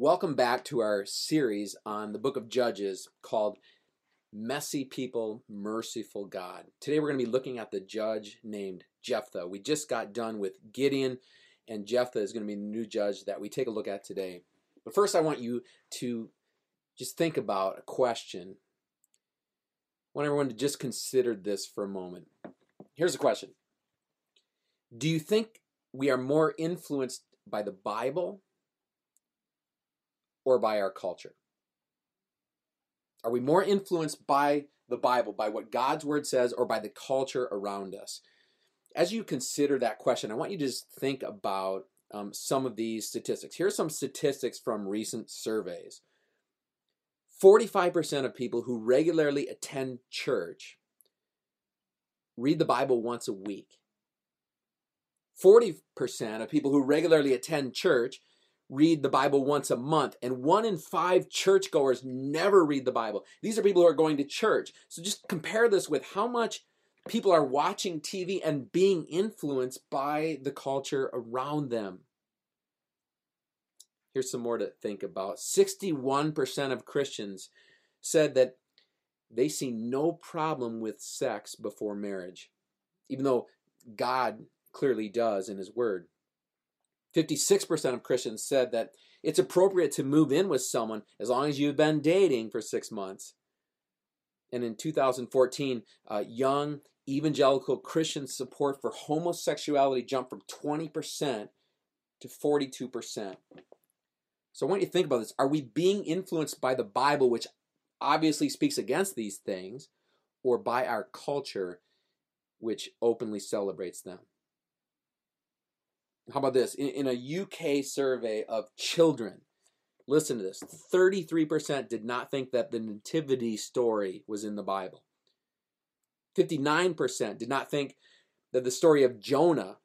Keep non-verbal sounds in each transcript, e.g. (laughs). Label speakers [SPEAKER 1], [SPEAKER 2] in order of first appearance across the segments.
[SPEAKER 1] Welcome back to our series on the book of Judges called Messy People, Merciful God. Today we're going to be looking at the judge named Jephthah. We just got done with Gideon, and Jephthah is going to be the new judge that we take a look at today. But first, I want you to just think about a question. I want everyone to just consider this for a moment. Here's a question Do you think we are more influenced by the Bible or by our culture? Are we more influenced by the Bible, by what God's word says, or by the culture around us? As you consider that question, I want you to just think about um, some of these statistics. Here are some statistics from recent surveys 45% of people who regularly attend church read the Bible once a week. 40% of people who regularly attend church read the Bible once a month, and one in five churchgoers never read the Bible. These are people who are going to church. So just compare this with how much people are watching TV and being influenced by the culture around them. Here's some more to think about 61% of Christians said that they see no problem with sex before marriage, even though God clearly does in His Word. 56% of Christians said that it's appropriate to move in with someone as long as you've been dating for six months. And in 2014, uh, young evangelical Christian support for homosexuality jumped from 20% to 42%. So I want you to think about this. Are we being influenced by the Bible, which obviously speaks against these things, or by our culture, which openly celebrates them? How about this? In, in a UK survey of children, listen to this 33% did not think that the nativity story was in the Bible. 59% did not think that the story of Jonah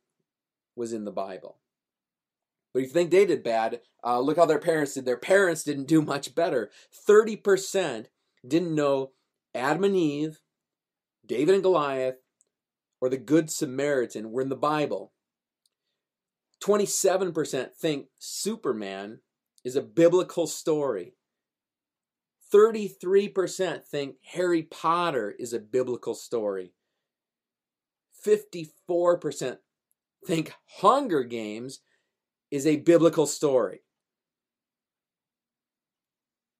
[SPEAKER 1] was in the Bible. But if you think they did bad, uh, look how their parents did. Their parents didn't do much better. 30% didn't know Adam and Eve, David and Goliath, or the Good Samaritan were in the Bible. 27% think Superman is a biblical story. 33% think Harry Potter is a biblical story. 54% think Hunger Games is a biblical story.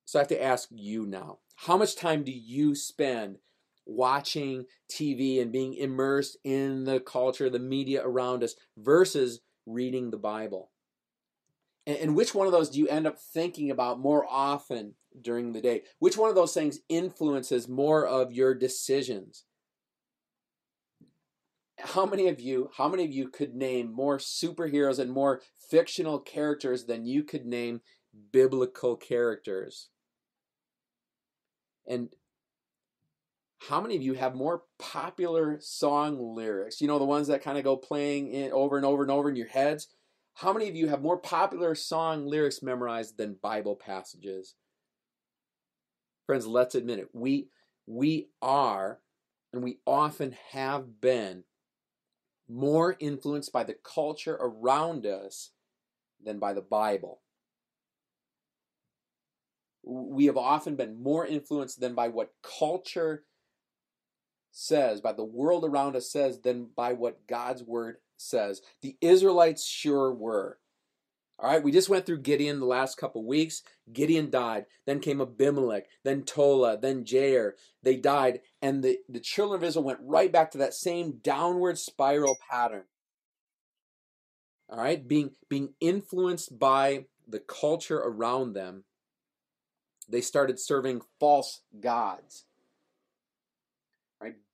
[SPEAKER 1] So I have to ask you now how much time do you spend watching TV and being immersed in the culture, the media around us, versus reading the Bible? And, and which one of those do you end up thinking about more often during the day? Which one of those things influences more of your decisions? How many of you, how many of you could name more superheroes and more fictional characters than you could name biblical characters? And how many of you have more popular song lyrics? You know, the ones that kind of go playing in over and over and over in your heads? How many of you have more popular song lyrics memorized than Bible passages? Friends, let's admit it. We we are and we often have been more influenced by the culture around us than by the Bible. We have often been more influenced than by what culture says, by the world around us says, than by what God's word says. The Israelites sure were. All right, we just went through Gideon the last couple weeks. Gideon died. Then came Abimelech, then Tola, then Jair. They died. And the, the children of Israel went right back to that same downward spiral pattern. All right, being, being influenced by the culture around them, they started serving false gods.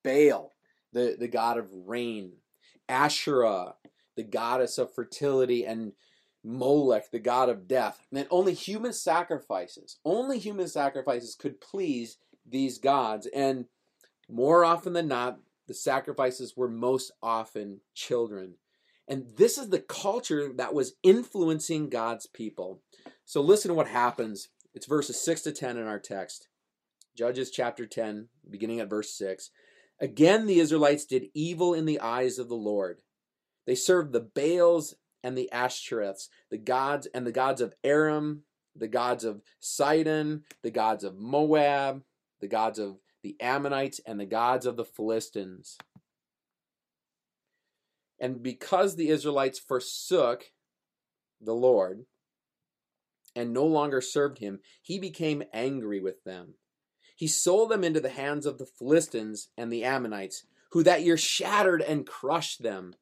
[SPEAKER 1] Baal, the, the god of rain, Asherah, the goddess of fertility, and Molech, the god of death. And only human sacrifices, only human sacrifices could please these gods. And more often than not, the sacrifices were most often children. And this is the culture that was influencing God's people. So listen to what happens. It's verses 6 to 10 in our text. Judges chapter 10, beginning at verse 6. Again, the Israelites did evil in the eyes of the Lord. They served the Baals and the Ashtoreths, the gods and the gods of Aram, the gods of Sidon, the gods of Moab, the gods of the Ammonites, and the gods of the Philistines. And because the Israelites forsook the Lord and no longer served him, he became angry with them. He sold them into the hands of the Philistines and the Ammonites, who that year shattered and crushed them.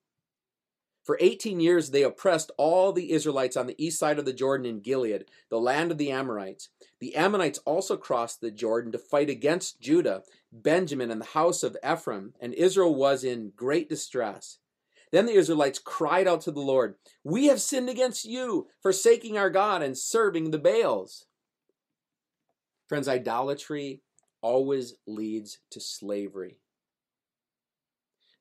[SPEAKER 1] For 18 years they oppressed all the Israelites on the east side of the Jordan in Gilead, the land of the Amorites. The Ammonites also crossed the Jordan to fight against Judah, Benjamin, and the house of Ephraim, and Israel was in great distress. Then the Israelites cried out to the Lord, We have sinned against you, forsaking our God and serving the Baals. Friends, idolatry always leads to slavery.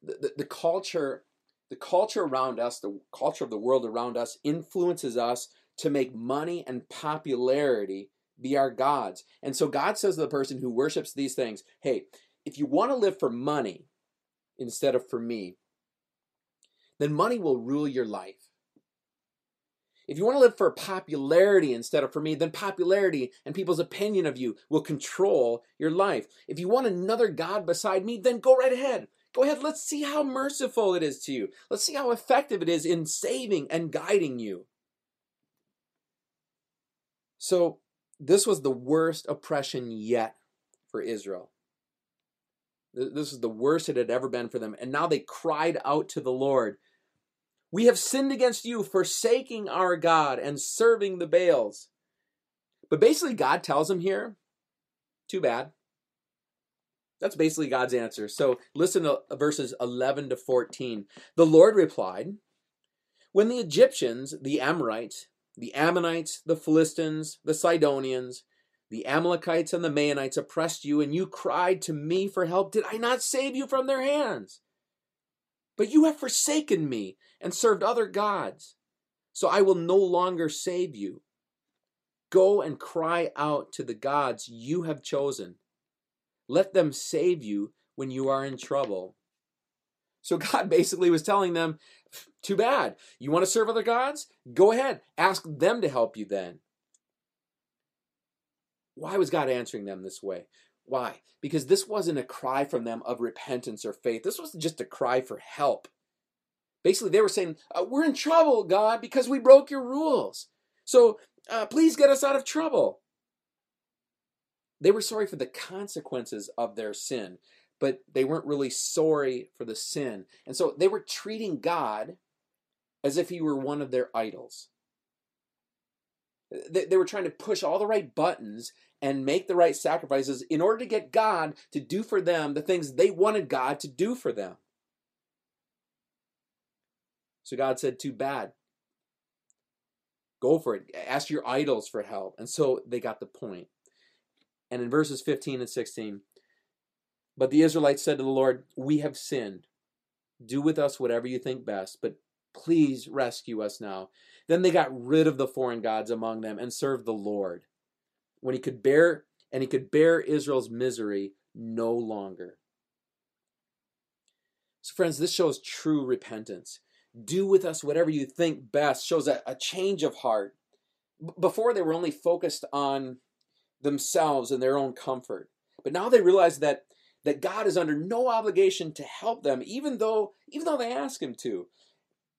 [SPEAKER 1] The, the, the, culture, the culture around us, the culture of the world around us, influences us to make money and popularity be our gods. And so God says to the person who worships these things, Hey, if you want to live for money instead of for me, then money will rule your life. If you want to live for popularity instead of for me, then popularity and people's opinion of you will control your life. If you want another God beside me, then go right ahead. Go ahead, let's see how merciful it is to you. Let's see how effective it is in saving and guiding you. So, this was the worst oppression yet for Israel. This is the worst it had ever been for them. And now they cried out to the Lord we have sinned against you, forsaking our God and serving the Baals. But basically, God tells them here, too bad. That's basically God's answer. So listen to verses 11 to 14. The Lord replied, When the Egyptians, the Amorites, the Ammonites, the Philistines, the Sidonians, the Amalekites, and the Maonites oppressed you, and you cried to me for help, did I not save you from their hands? But you have forsaken me and served other gods. So I will no longer save you. Go and cry out to the gods you have chosen. Let them save you when you are in trouble. So (laughs) God basically was telling them, too bad. You want to serve other gods? Go ahead. Ask them to help you then. Why was God answering them this way? Why? Because this wasn't a cry from them of repentance or faith. This was just a cry for help. Basically, they were saying, uh, We're in trouble, God, because we broke your rules. So uh, please get us out of trouble. They were sorry for the consequences of their sin, but they weren't really sorry for the sin. And so they were treating God as if he were one of their idols. They, they were trying to push all the right buttons and make the right sacrifices in order to get God to do for them the things they wanted God to do for them. So God said, Too bad. Go for it. Ask your idols for help. And so they got the point. And in verses 15 and 16, but the Israelites said to the Lord, We have sinned. Do with us whatever you think best, but please rescue us now. Then they got rid of the foreign gods among them and served the Lord when he could bear and he could bear Israel's misery no longer. So, friends, this shows true repentance. Do with us whatever you think best, shows a, a change of heart. B- before, they were only focused on themselves and their own comfort. But now they realize that, that God is under no obligation to help them, even though, even though they ask Him to.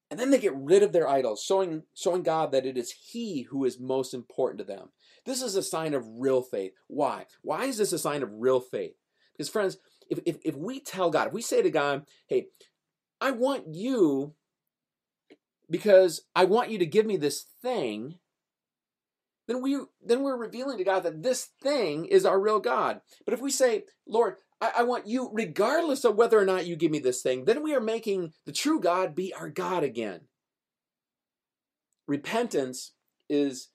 [SPEAKER 1] And then they get rid of their idols, showing, showing God that it is He who is most important to them. This is a sign of real faith. Why? Why is this a sign of real faith? Because, friends, if, if, if we tell God, if we say to God, hey, I want you because I want you to give me this thing, then we then we're revealing to God that this thing is our real God. But if we say, Lord, I, I, want you regardless of whether or not you give me this thing, then we are making the true God be our God again. Repentance is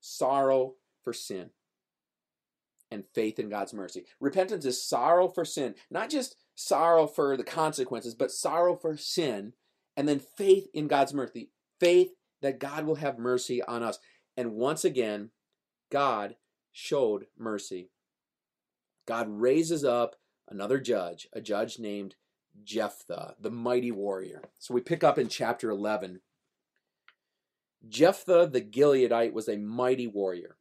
[SPEAKER 1] sorrow for sin and faith in God's mercy. Repentance is sorrow for sin, not just sorrow for the consequences, but sorrow for sin, and then faith in God's mercy. Faith that God will have mercy on us. And once again, God showed mercy. God raises up another judge, a judge named Jephthah, the mighty warrior. So we pick up in chapter 11. Jephthah the Gileadite was a mighty warrior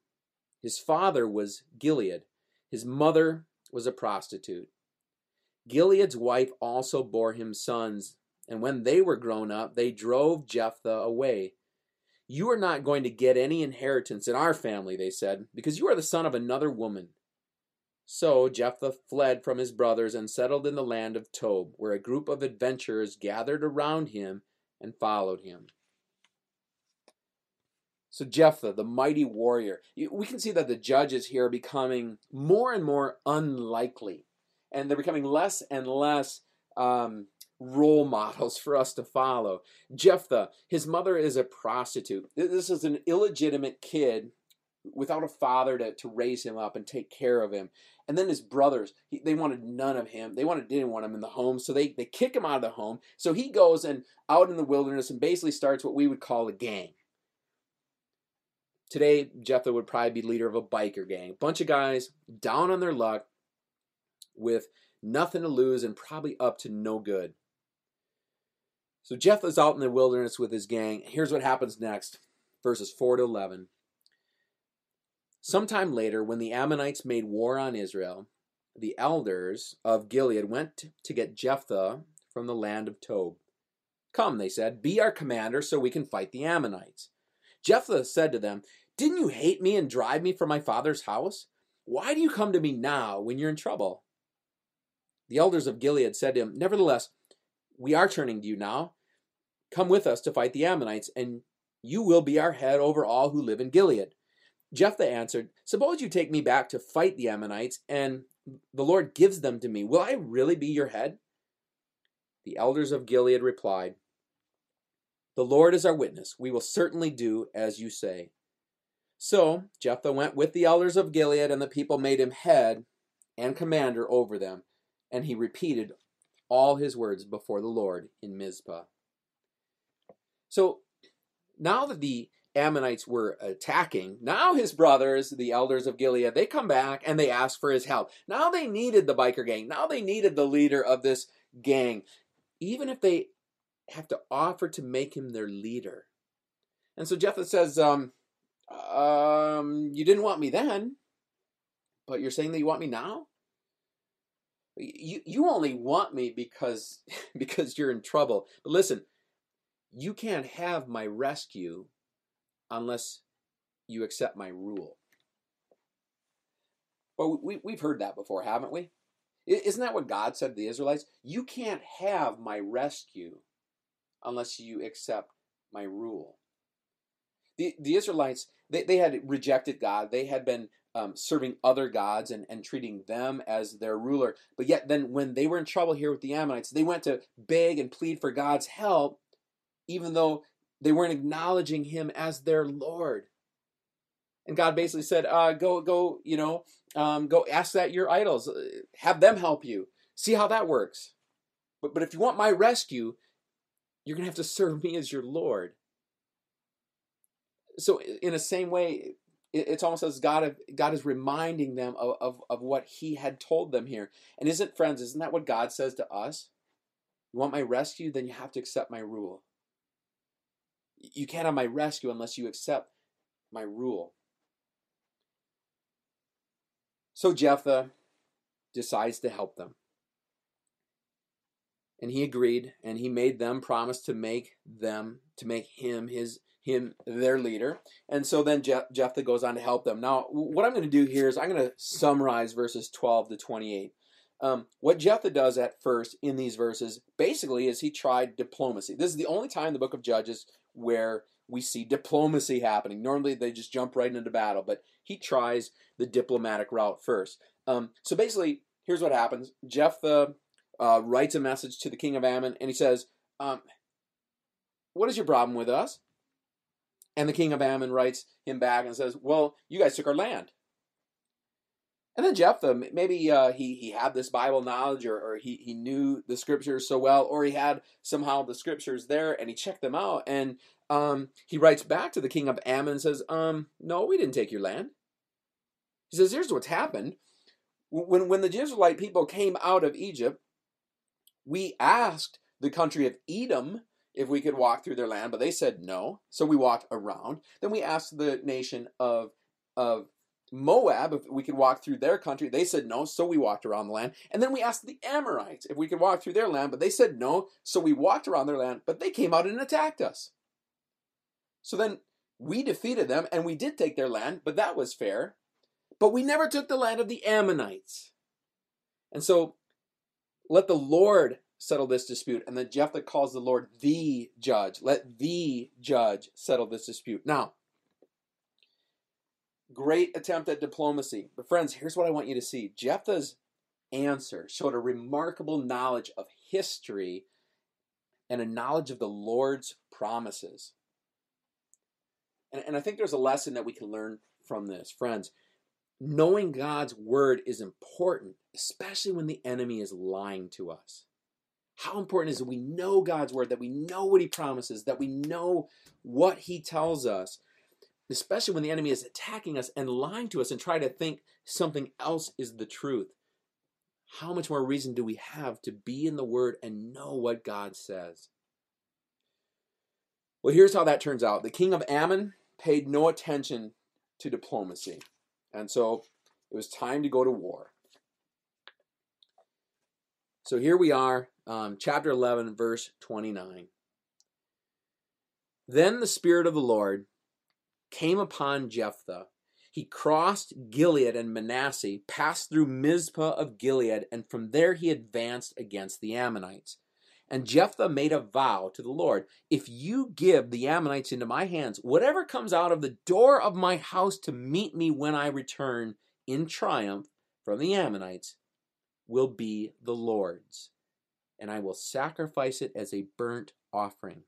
[SPEAKER 1] His father was Gilead, his mother was a prostitute. Gilead's wife also bore him sons, and when they were grown up, they drove Jephthah away. You are not going to get any inheritance in our family, they said, because you are the son of another woman. So Jephthah fled from his brothers and settled in the land of Tob, where a group of adventurers gathered around him and followed him. So Jephthah, the mighty warrior, we can see that the judges here are becoming more and more unlikely, and they're becoming less and less um, role models for us to follow. Jephthah, his mother is a prostitute. This is an illegitimate kid without a father to, to raise him up and take care of him. And then his brothers, he, they wanted none of him. They wanted didn't want him in the home, so they, they kick him out of the home. So he goes and out in the wilderness and basically starts what we would call a gang. Today, Jephthah would probably be leader of a biker gang. A bunch of guys down on their luck with nothing to lose and probably up to no good. So Jephthah's out in the wilderness with his gang. Here's what happens next verses 4 to 11. Sometime later, when the Ammonites made war on Israel, the elders of Gilead went to get Jephthah from the land of Tob. Come, they said, be our commander so we can fight the Ammonites. Jephthah said to them, didn't you hate me and drive me from my father's house? Why do you come to me now when you're in trouble? The elders of Gilead said to him, Nevertheless, we are turning to you now. Come with us to fight the Ammonites, and you will be our head over all who live in Gilead. Jephthah answered, Suppose you take me back to fight the Ammonites, and the Lord gives them to me. Will I really be your head? The elders of Gilead replied, The Lord is our witness. We will certainly do as you say. So Jephthah went with the elders of Gilead, and the people made him head and commander over them. And he repeated all his words before the Lord in Mizpah. So now that the Ammonites were attacking, now his brothers, the elders of Gilead, they come back and they ask for his help. Now they needed the biker gang. Now they needed the leader of this gang, even if they have to offer to make him their leader. And so Jephthah says, um, um, you didn't want me then, but you're saying that you want me now? You you only want me because (laughs) because you're in trouble. But listen, you can't have my rescue unless you accept my rule. Well, we, we've heard that before, haven't we? Isn't that what God said to the Israelites? You can't have my rescue unless you accept my rule. The, the Israelites, they, they had rejected God. They had been um, serving other gods and, and treating them as their ruler. But yet, then when they were in trouble here with the Ammonites, they went to beg and plead for God's help, even though they weren't acknowledging Him as their Lord. And God basically said, uh, "Go, go, you know, um, go ask that your idols, uh, have them help you. See how that works. But but if you want my rescue, you're gonna have to (laughs) serve me as your Lord." so in the same way it's almost as God God is reminding them of, of, of what He had told them here. And isn't friends, isn't that what God says to us? You want my rescue, then you have to accept my rule. You can't have my rescue unless you accept my rule. So Jephthah decides to help them. And he agreed, and he made them promise to make them, to make him his him their leader. And so then Je- Jephthah goes on to help them. Now, what I'm going to do here is I'm going to summarize verses 12 to 28. Um, what Jephthah does at first in these verses basically is he tried diplomacy. This is the only time in the book of Judges where we see diplomacy happening. Normally they just jump right into battle, but he tries the diplomatic route first. Um, so basically, here's what happens Jephthah uh, writes a message to the king of Ammon and he says, um, What is your problem with us? And the king of Ammon writes him back and says, Well, you guys took our land. And then Jephthah, maybe uh, he, he had this Bible knowledge or, or he, he knew the scriptures so well, or he had somehow the scriptures there and he checked them out. And um, he writes back to the king of Ammon and says, um, No, we didn't take your land. He says, Here's what's happened. When, when the Israelite people came out of Egypt, we asked the country of Edom if we could walk through their land, but they said no. So we walked around. Then we asked the nation of of Moab if we could walk through their country. They said no, so we walked around the land. And then we asked the Amorites if we could walk through their land, but they said no, so we walked around their land, but they came out and attacked us. So then we defeated them and we did take their land, but that was fair. But we never took the land of the Ammonites. And so let the Lord settle this dispute. And then Jephthah calls the Lord the judge. Let the judge settle this dispute. Now, great attempt at diplomacy. But friends, here's what I want you to see. Jephthah's answer showed a remarkable knowledge of history and a knowledge of the Lord's promises. And, and I think there's a lesson that we can learn from this. Friends, knowing God's word is important, especially when the enemy is lying to us. How important is it we know God's word, that we know what he promises, that we know what he tells us, especially when the enemy is attacking us and lying to us and try to think something else is the truth. How much more reason do we have to be in the word and know what God says? Well, here's how that turns out. The king of Ammon paid no attention to diplomacy. And so it was time to go to war. So here we are, um, chapter 11, verse 29. Then the Spirit of the Lord came upon Jephthah. He crossed Gilead and Manasseh, passed through Mizpah of Gilead, and from there he advanced against the Ammonites. And Jephthah made a vow to the Lord If you give the Ammonites into my hands, whatever comes out of the door of my house to meet me when I return in triumph from the Ammonites will be the Lord's, and I will sacrifice it as a burnt offering.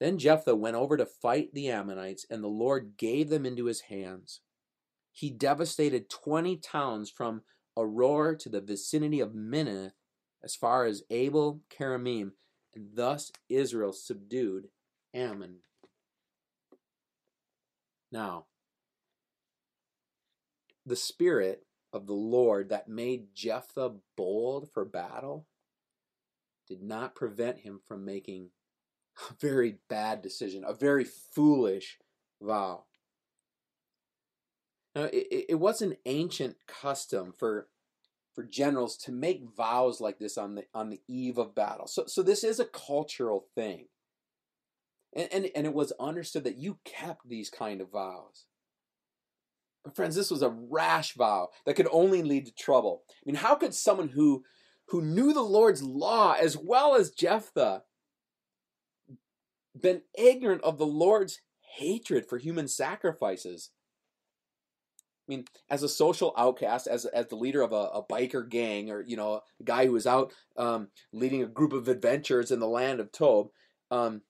[SPEAKER 1] Then Jephthah went over to fight the Ammonites, and the Lord gave them into his hands. He devastated 20 towns from Aroer to the vicinity of Minnith, as far as Abel Keramim, and thus Israel subdued Ammon. Now, the Spirit of the Lord that made Jephthah bold for battle did not prevent him from making a (laughs) very bad decision, a very foolish vow. Now, it, it was an ancient custom for for generals to make vows like this on the on the eve of battle. So so this is a cultural thing. And, and, and it was understood that you kept these kind of vows. But friends, this was a rash vow that could only lead to trouble. I mean, how could someone who who knew the Lord's law as well as Jephthah been ignorant of the Lord's hatred for human sacrifices. I mean, as a social outcast, as, as the leader of a, a biker gang, or you know, a guy who was out um, leading a group of adventurers in the land of Tob, um,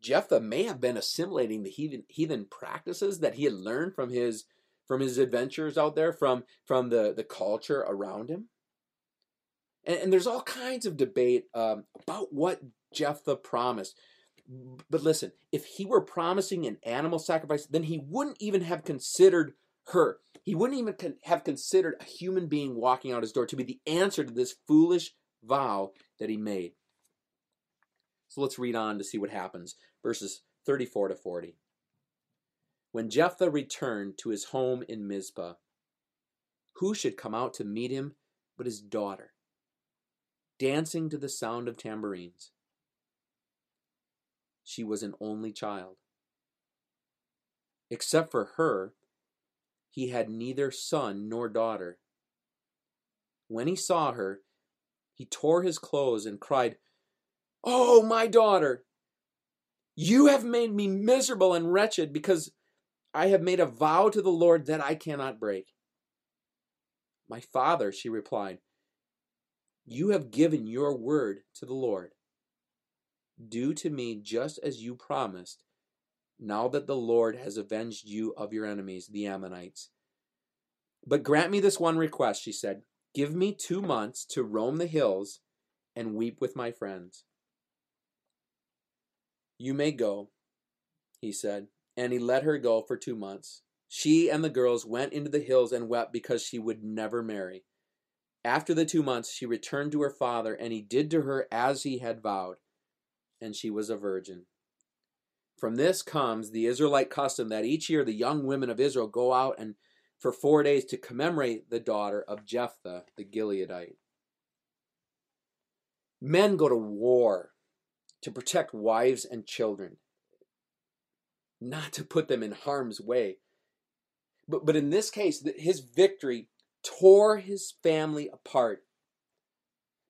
[SPEAKER 1] Jephthah may have been assimilating the heathen, heathen practices that he had learned from his from his adventures out there, from from the the culture around him. And, and there's all kinds of debate um, about what Jephthah promised. But listen, if he were promising an animal sacrifice, then he wouldn't even have considered her. He wouldn't even con- have considered a human being walking out his door to be the answer to this foolish vow that he made. So let's read on to see what happens. Verses 34 to 40. When Jephthah returned to his home in Mizpah, who should come out to meet him but his daughter, dancing to the sound of tambourines? She was an only child. Except for her, he had neither son nor daughter. When he saw her, he tore his clothes and cried, Oh, my daughter! You have made me miserable and wretched because I have made a vow to the Lord that I cannot break. My father, she replied, you have given your word to the Lord. Do to me just as you promised, now that the Lord has avenged you of your enemies, the Ammonites. But grant me this one request, she said. Give me two months to roam the hills and weep with my friends. You may go, he said, and he let her go for two months. She and the girls went into the hills and wept because she would never marry. After the two months, she returned to her father, and he did to her as he had vowed and she was a virgin. From this comes the Israelite custom that each year the young women of Israel go out and for four days to commemorate the daughter of Jephthah the Gileadite. Men go to war to protect wives and children, not to put them in harm's way. But, but in this case, his victory tore his family apart.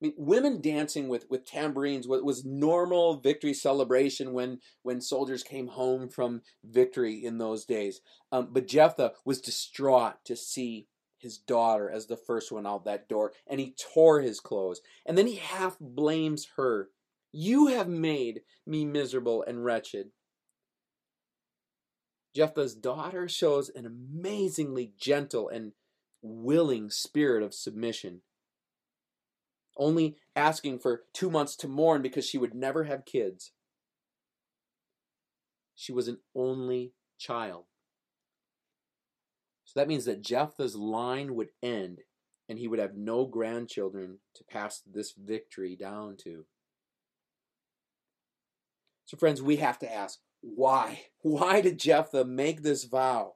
[SPEAKER 1] Mean, women dancing with, with tambourines was, was normal victory celebration when, when soldiers came home from victory in those days. Um, but Jephthah was distraught to see his daughter as the first one out that door, and he tore his clothes. And then he half blames her. You have made me miserable and wretched. Jephthah's daughter shows an amazingly gentle and willing spirit of submission. Only asking for two months to mourn because she would never have kids. She was an only child. So that means that Jephthah's line would end and he would have no grandchildren to pass this victory down to. So, friends, we have to ask why? Why did Jephthah make this vow?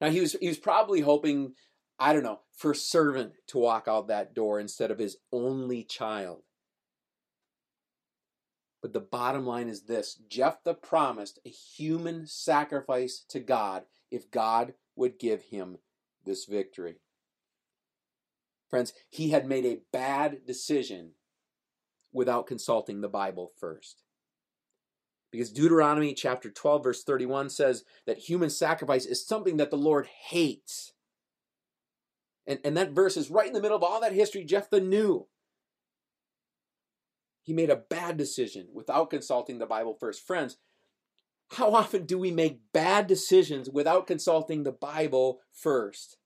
[SPEAKER 1] Now, he was, he was probably hoping, I don't know, for a servant to walk out that door instead of his only child. But the bottom line is this Jephthah promised a human sacrifice to God if God would give him this victory. Friends, he had made a bad decision without consulting the Bible first. Because Deuteronomy chapter 12, verse 31 says that human sacrifice is something that the Lord hates. And, and that verse is right in the middle of all that history Jephthah knew. He made a bad decision without consulting the Bible first. Friends, how often do we make bad decisions without consulting the Bible first?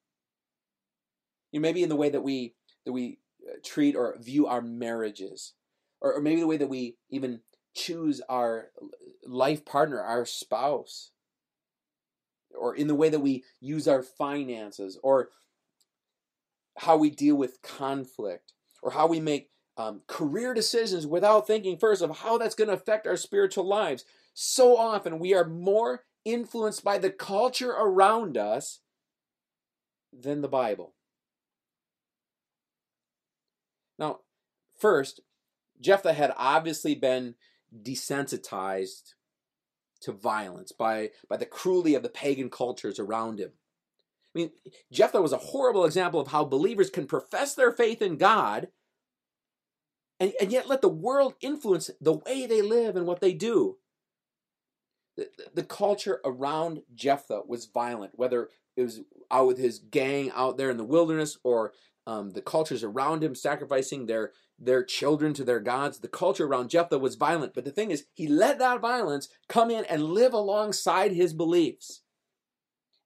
[SPEAKER 1] You know, maybe in the way that we that we uh, treat or view our marriages, or, or maybe the way that we even choose our life partner, our spouse, or in the way that we use our finances, or how we deal with conflict, or how we make um, career decisions without thinking first of how that's going to affect our spiritual lives. So often we are more influenced by the culture around us than the Bible. Now, first, Jephthah had obviously been desensitized to violence by, by the cruelty of the pagan cultures around him. I mean, Jephthah was a horrible example of how believers can profess their faith in God and, and yet let the world influence the way they live and what they do the, the culture around Jephthah was violent, whether it was out with his gang out there in the wilderness or um, the cultures around him sacrificing their their children to their gods. The culture around Jephthah was violent, but the thing is, he let that violence come in and live alongside his beliefs.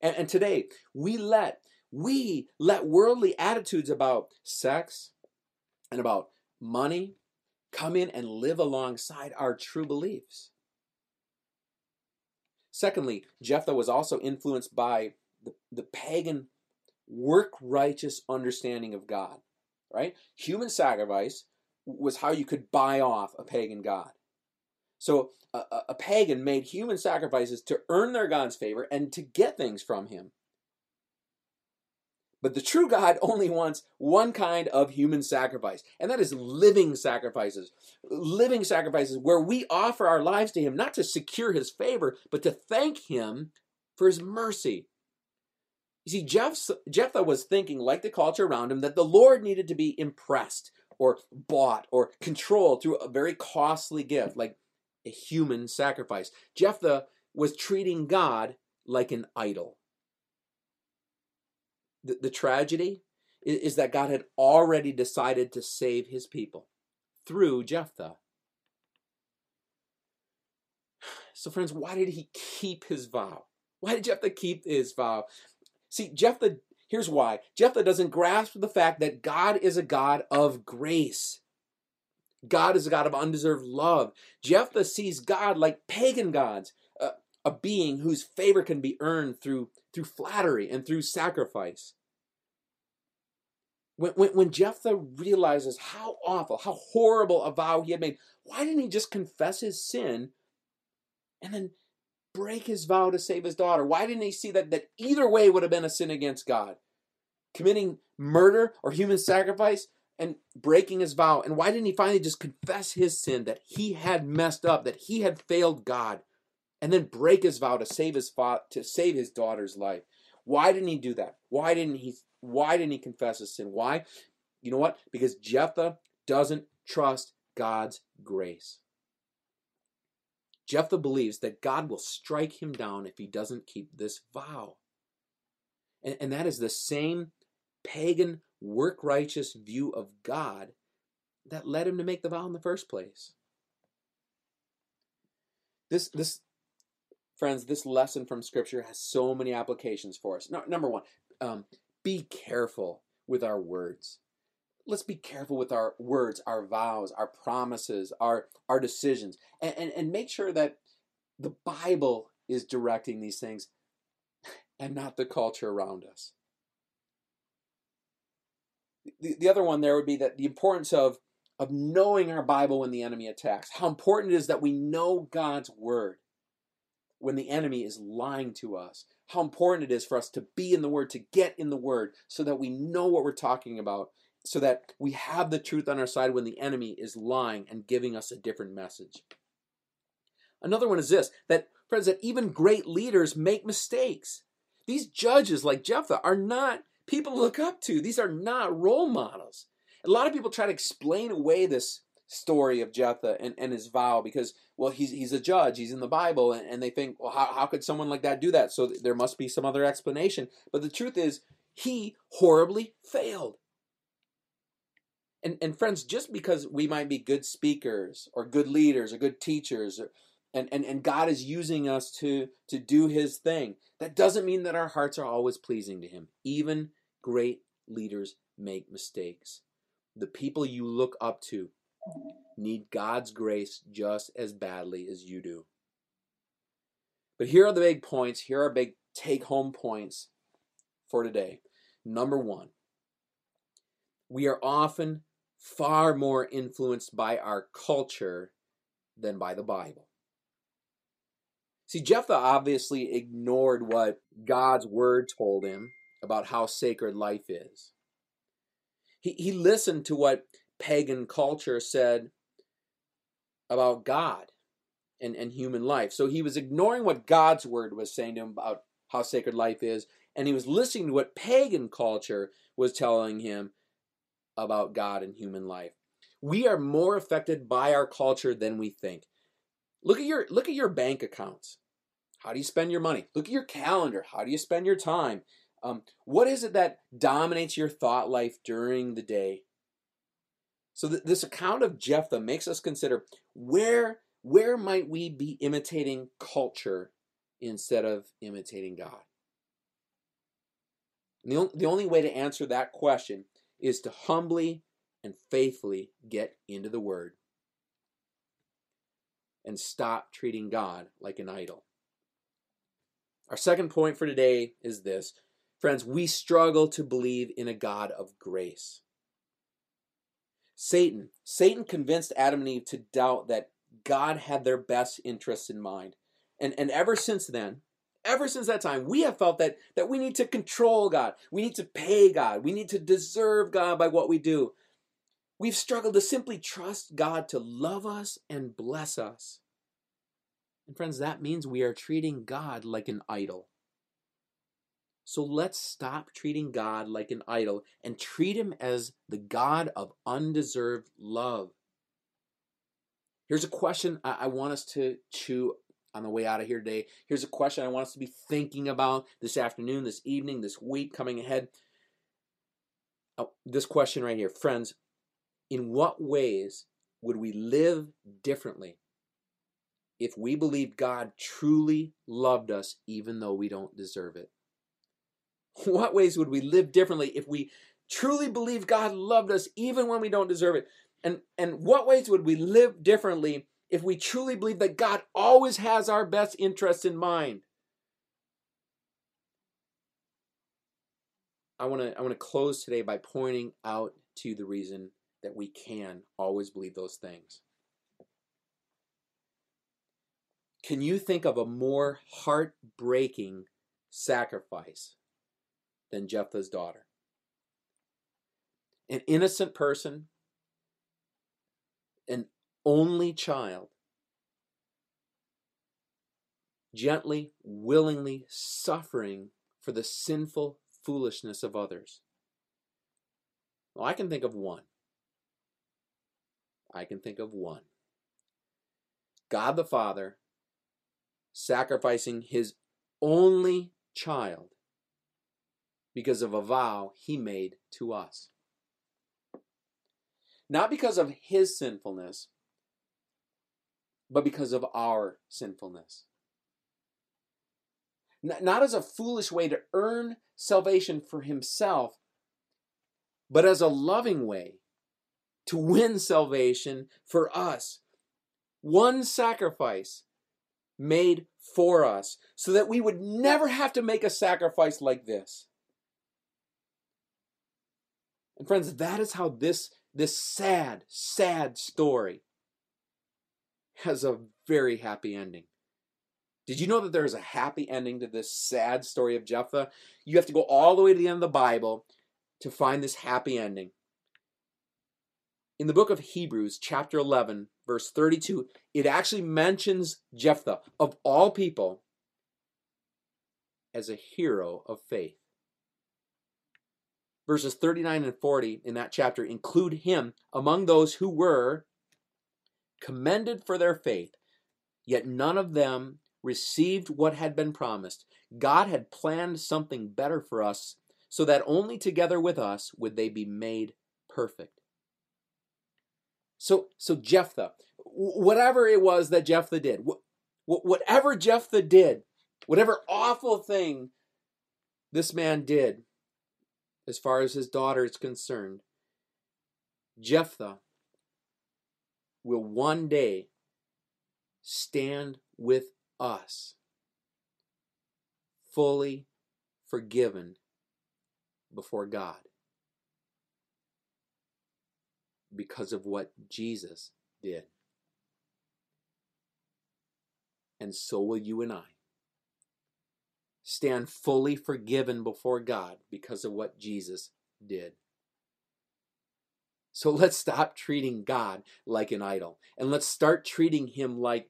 [SPEAKER 1] And, and today, we let we let worldly attitudes about sex and about money come in and live alongside our true beliefs. Secondly, Jephthah was also influenced by the, the pagan work righteous understanding of God, right? Human sacrifice was how you could buy off a pagan god. So a, a, pagan made human sacrifices to earn their God's favor and to get things from him. But the true God (laughs) only wants one kind of human sacrifice, and that is living sacrifices. Living sacrifices where we offer our lives to Him, not to secure His favor, but to thank Him for His mercy. You see, Jephthah was thinking, like the culture around him, that the Lord needed to be impressed or bought or controlled through a very costly gift, like a human sacrifice. Jephthah was treating God like an idol the, the tragedy is, is that God had already decided to save his people through Jephthah. (sighs) So, friends, why did he keep his vow? Why did Jephthah keep his vow? See, Jephthah, here's why. Jephthah doesn't grasp the fact that God is a God of grace. God is a God of undeserved love. Jephthah sees God like pagan gods, uh, a being whose favor can be earned through, through flattery and through sacrifice. When, when, when Jephthah realizes how awful, how horrible a vow he had made, why didn't he just confess his sin and then break his vow to save his daughter? Why didn't he see that, that either way would have been a sin against God? Committing murder or human sacrifice and breaking his vow. And why didn't he finally just confess his sin that he had messed up, that he had failed God, and then break his vow to save his fa- to save his daughter's life? Why didn't he do that? Why didn't he why didn't he confess his sin? Why? You know what? Because Jephthah doesn't trust God's grace. Jephthah believes that God will strike him down if he doesn't keep this vow. And, and that is the same pagan, work righteous view of God that led him to make the vow in the first place. This, this, friends, this lesson from Scripture has so many applications for us. No, number one, um, be careful with our words let's be careful with our words, our vows, our promises, our our decisions, and, and, and make sure that the Bible is directing these things and not the culture around us. The, the other one there would be that the importance of of knowing our Bible when the enemy attacks. How important it is that we know God's word when the enemy is lying to us. How important it is for us to be in the word, to get in the word, so that we know what we're talking about so that we have the truth on our side when the enemy is lying and giving us a different message. Another one is this that, friends, that even great leaders make mistakes. These judges like Jephthah are not people look up to, these are not role models. A lot of people try to explain away this story of Jephthah and, and his vow because, well, he's, he's a judge, he's in the Bible, and, and they think, well, how, how could someone like that do that? So there must be some other explanation. But the truth is, he horribly failed. And, and friends, just because we might be good speakers or good leaders or good teachers, or, and, and, and God is using us to, to do his thing, that doesn't mean that our hearts are always pleasing to him. Even great leaders make mistakes. The people you look up to need God's grace just as badly as you do. But here are the big points. Here are big take home points for today. Number one, we are often far more influenced by our culture than by the Bible. See, Jephthah obviously ignored what God's word told him about how sacred life is. He, he listened to what pagan culture said about God and, and human life. So he was ignoring what God's word was saying to him about how sacred life is, and he was listening to what pagan culture was telling him about God and human life. We are more affected by our culture than we think. Look at your look at your bank accounts. How do you spend your money? Look at your calendar. How do you spend your time? Um, what is it that dominates your thought life during the day? So th- this account of Jephthah makes us consider where where might we be imitating culture instead of imitating God? The, the only way to answer that question is to humbly and faithfully get into the Word and stop treating God like an idol. Our second point for today is this. Friends, we struggle to believe in a God of grace. Satan, Satan convinced Adam and Eve to doubt that God had their best interests in mind. And, and ever since then, ever since that time, we have felt that, that we need to control God. We need to pay God. We need to deserve God by what we do. We've struggled to simply trust God to love us and bless us. And friends, that means we are treating God like an idol. So let's stop treating God like an idol and treat him as the God of undeserved love. Here's a question I, want us to chew on the way out of here today. Here's a question I want us to be thinking about this afternoon, this evening, this week coming ahead. Oh, this question right here. Friends, in what ways would we live differently if we believed God truly loved us even though we don't deserve it? What ways would we live differently if we truly believe God loved us even when we don't deserve it? And and what ways would we live differently if we truly believe that God always has our best interests in mind. I want to I want to close today by pointing out to the reason that we can always believe those things. Can you think of a more heartbreaking sacrifice than Jephthah's daughter? An innocent person, an only child, gently, willingly suffering for the sinful foolishness of others. Well, I can think of one. I can think of one. God the Father sacrificing his only child because of a vow he made to us. Not because of his sinfulness, but because of our sinfulness. Not as a foolish way to earn salvation for himself, but as a loving way to win salvation for us. One sacrifice made for us so that we would never have to make a sacrifice like this. And friends, that is how this, this sad, sad story has a very happy ending. Did you know that there is a happy ending to this sad story of Jephthah? You have to go all the way to the end of the Bible to find this happy ending. In the book of Hebrews, chapter 11, verse 32, it actually mentions Jephthah, of all people, as a hero of faith. Verses 39 and 40 in that chapter include him among those who were commended for their faith, yet none of them received what had been promised. God had planned something better for us, so that only together with us would they be made perfect. So, so Jephthah, whatever it was that Jephthah did, whatever Jephthah did, whatever awful thing this man did, as far as his daughter is concerned, Jephthah will one day stand with us, fully forgiven before God because of what Jesus did. And so will you and I stand fully forgiven before God because of what Jesus did. So let's stop treating God like an idol and let's start treating Him like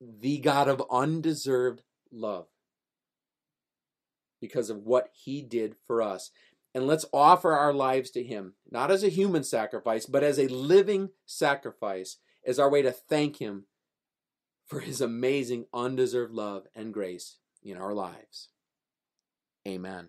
[SPEAKER 1] the God of undeserved love because of what He did for us and let's offer our lives to Him, not as a human sacrifice, but as a living sacrifice, as our way to thank Him for His amazing, undeserved love and grace in our lives. Amen.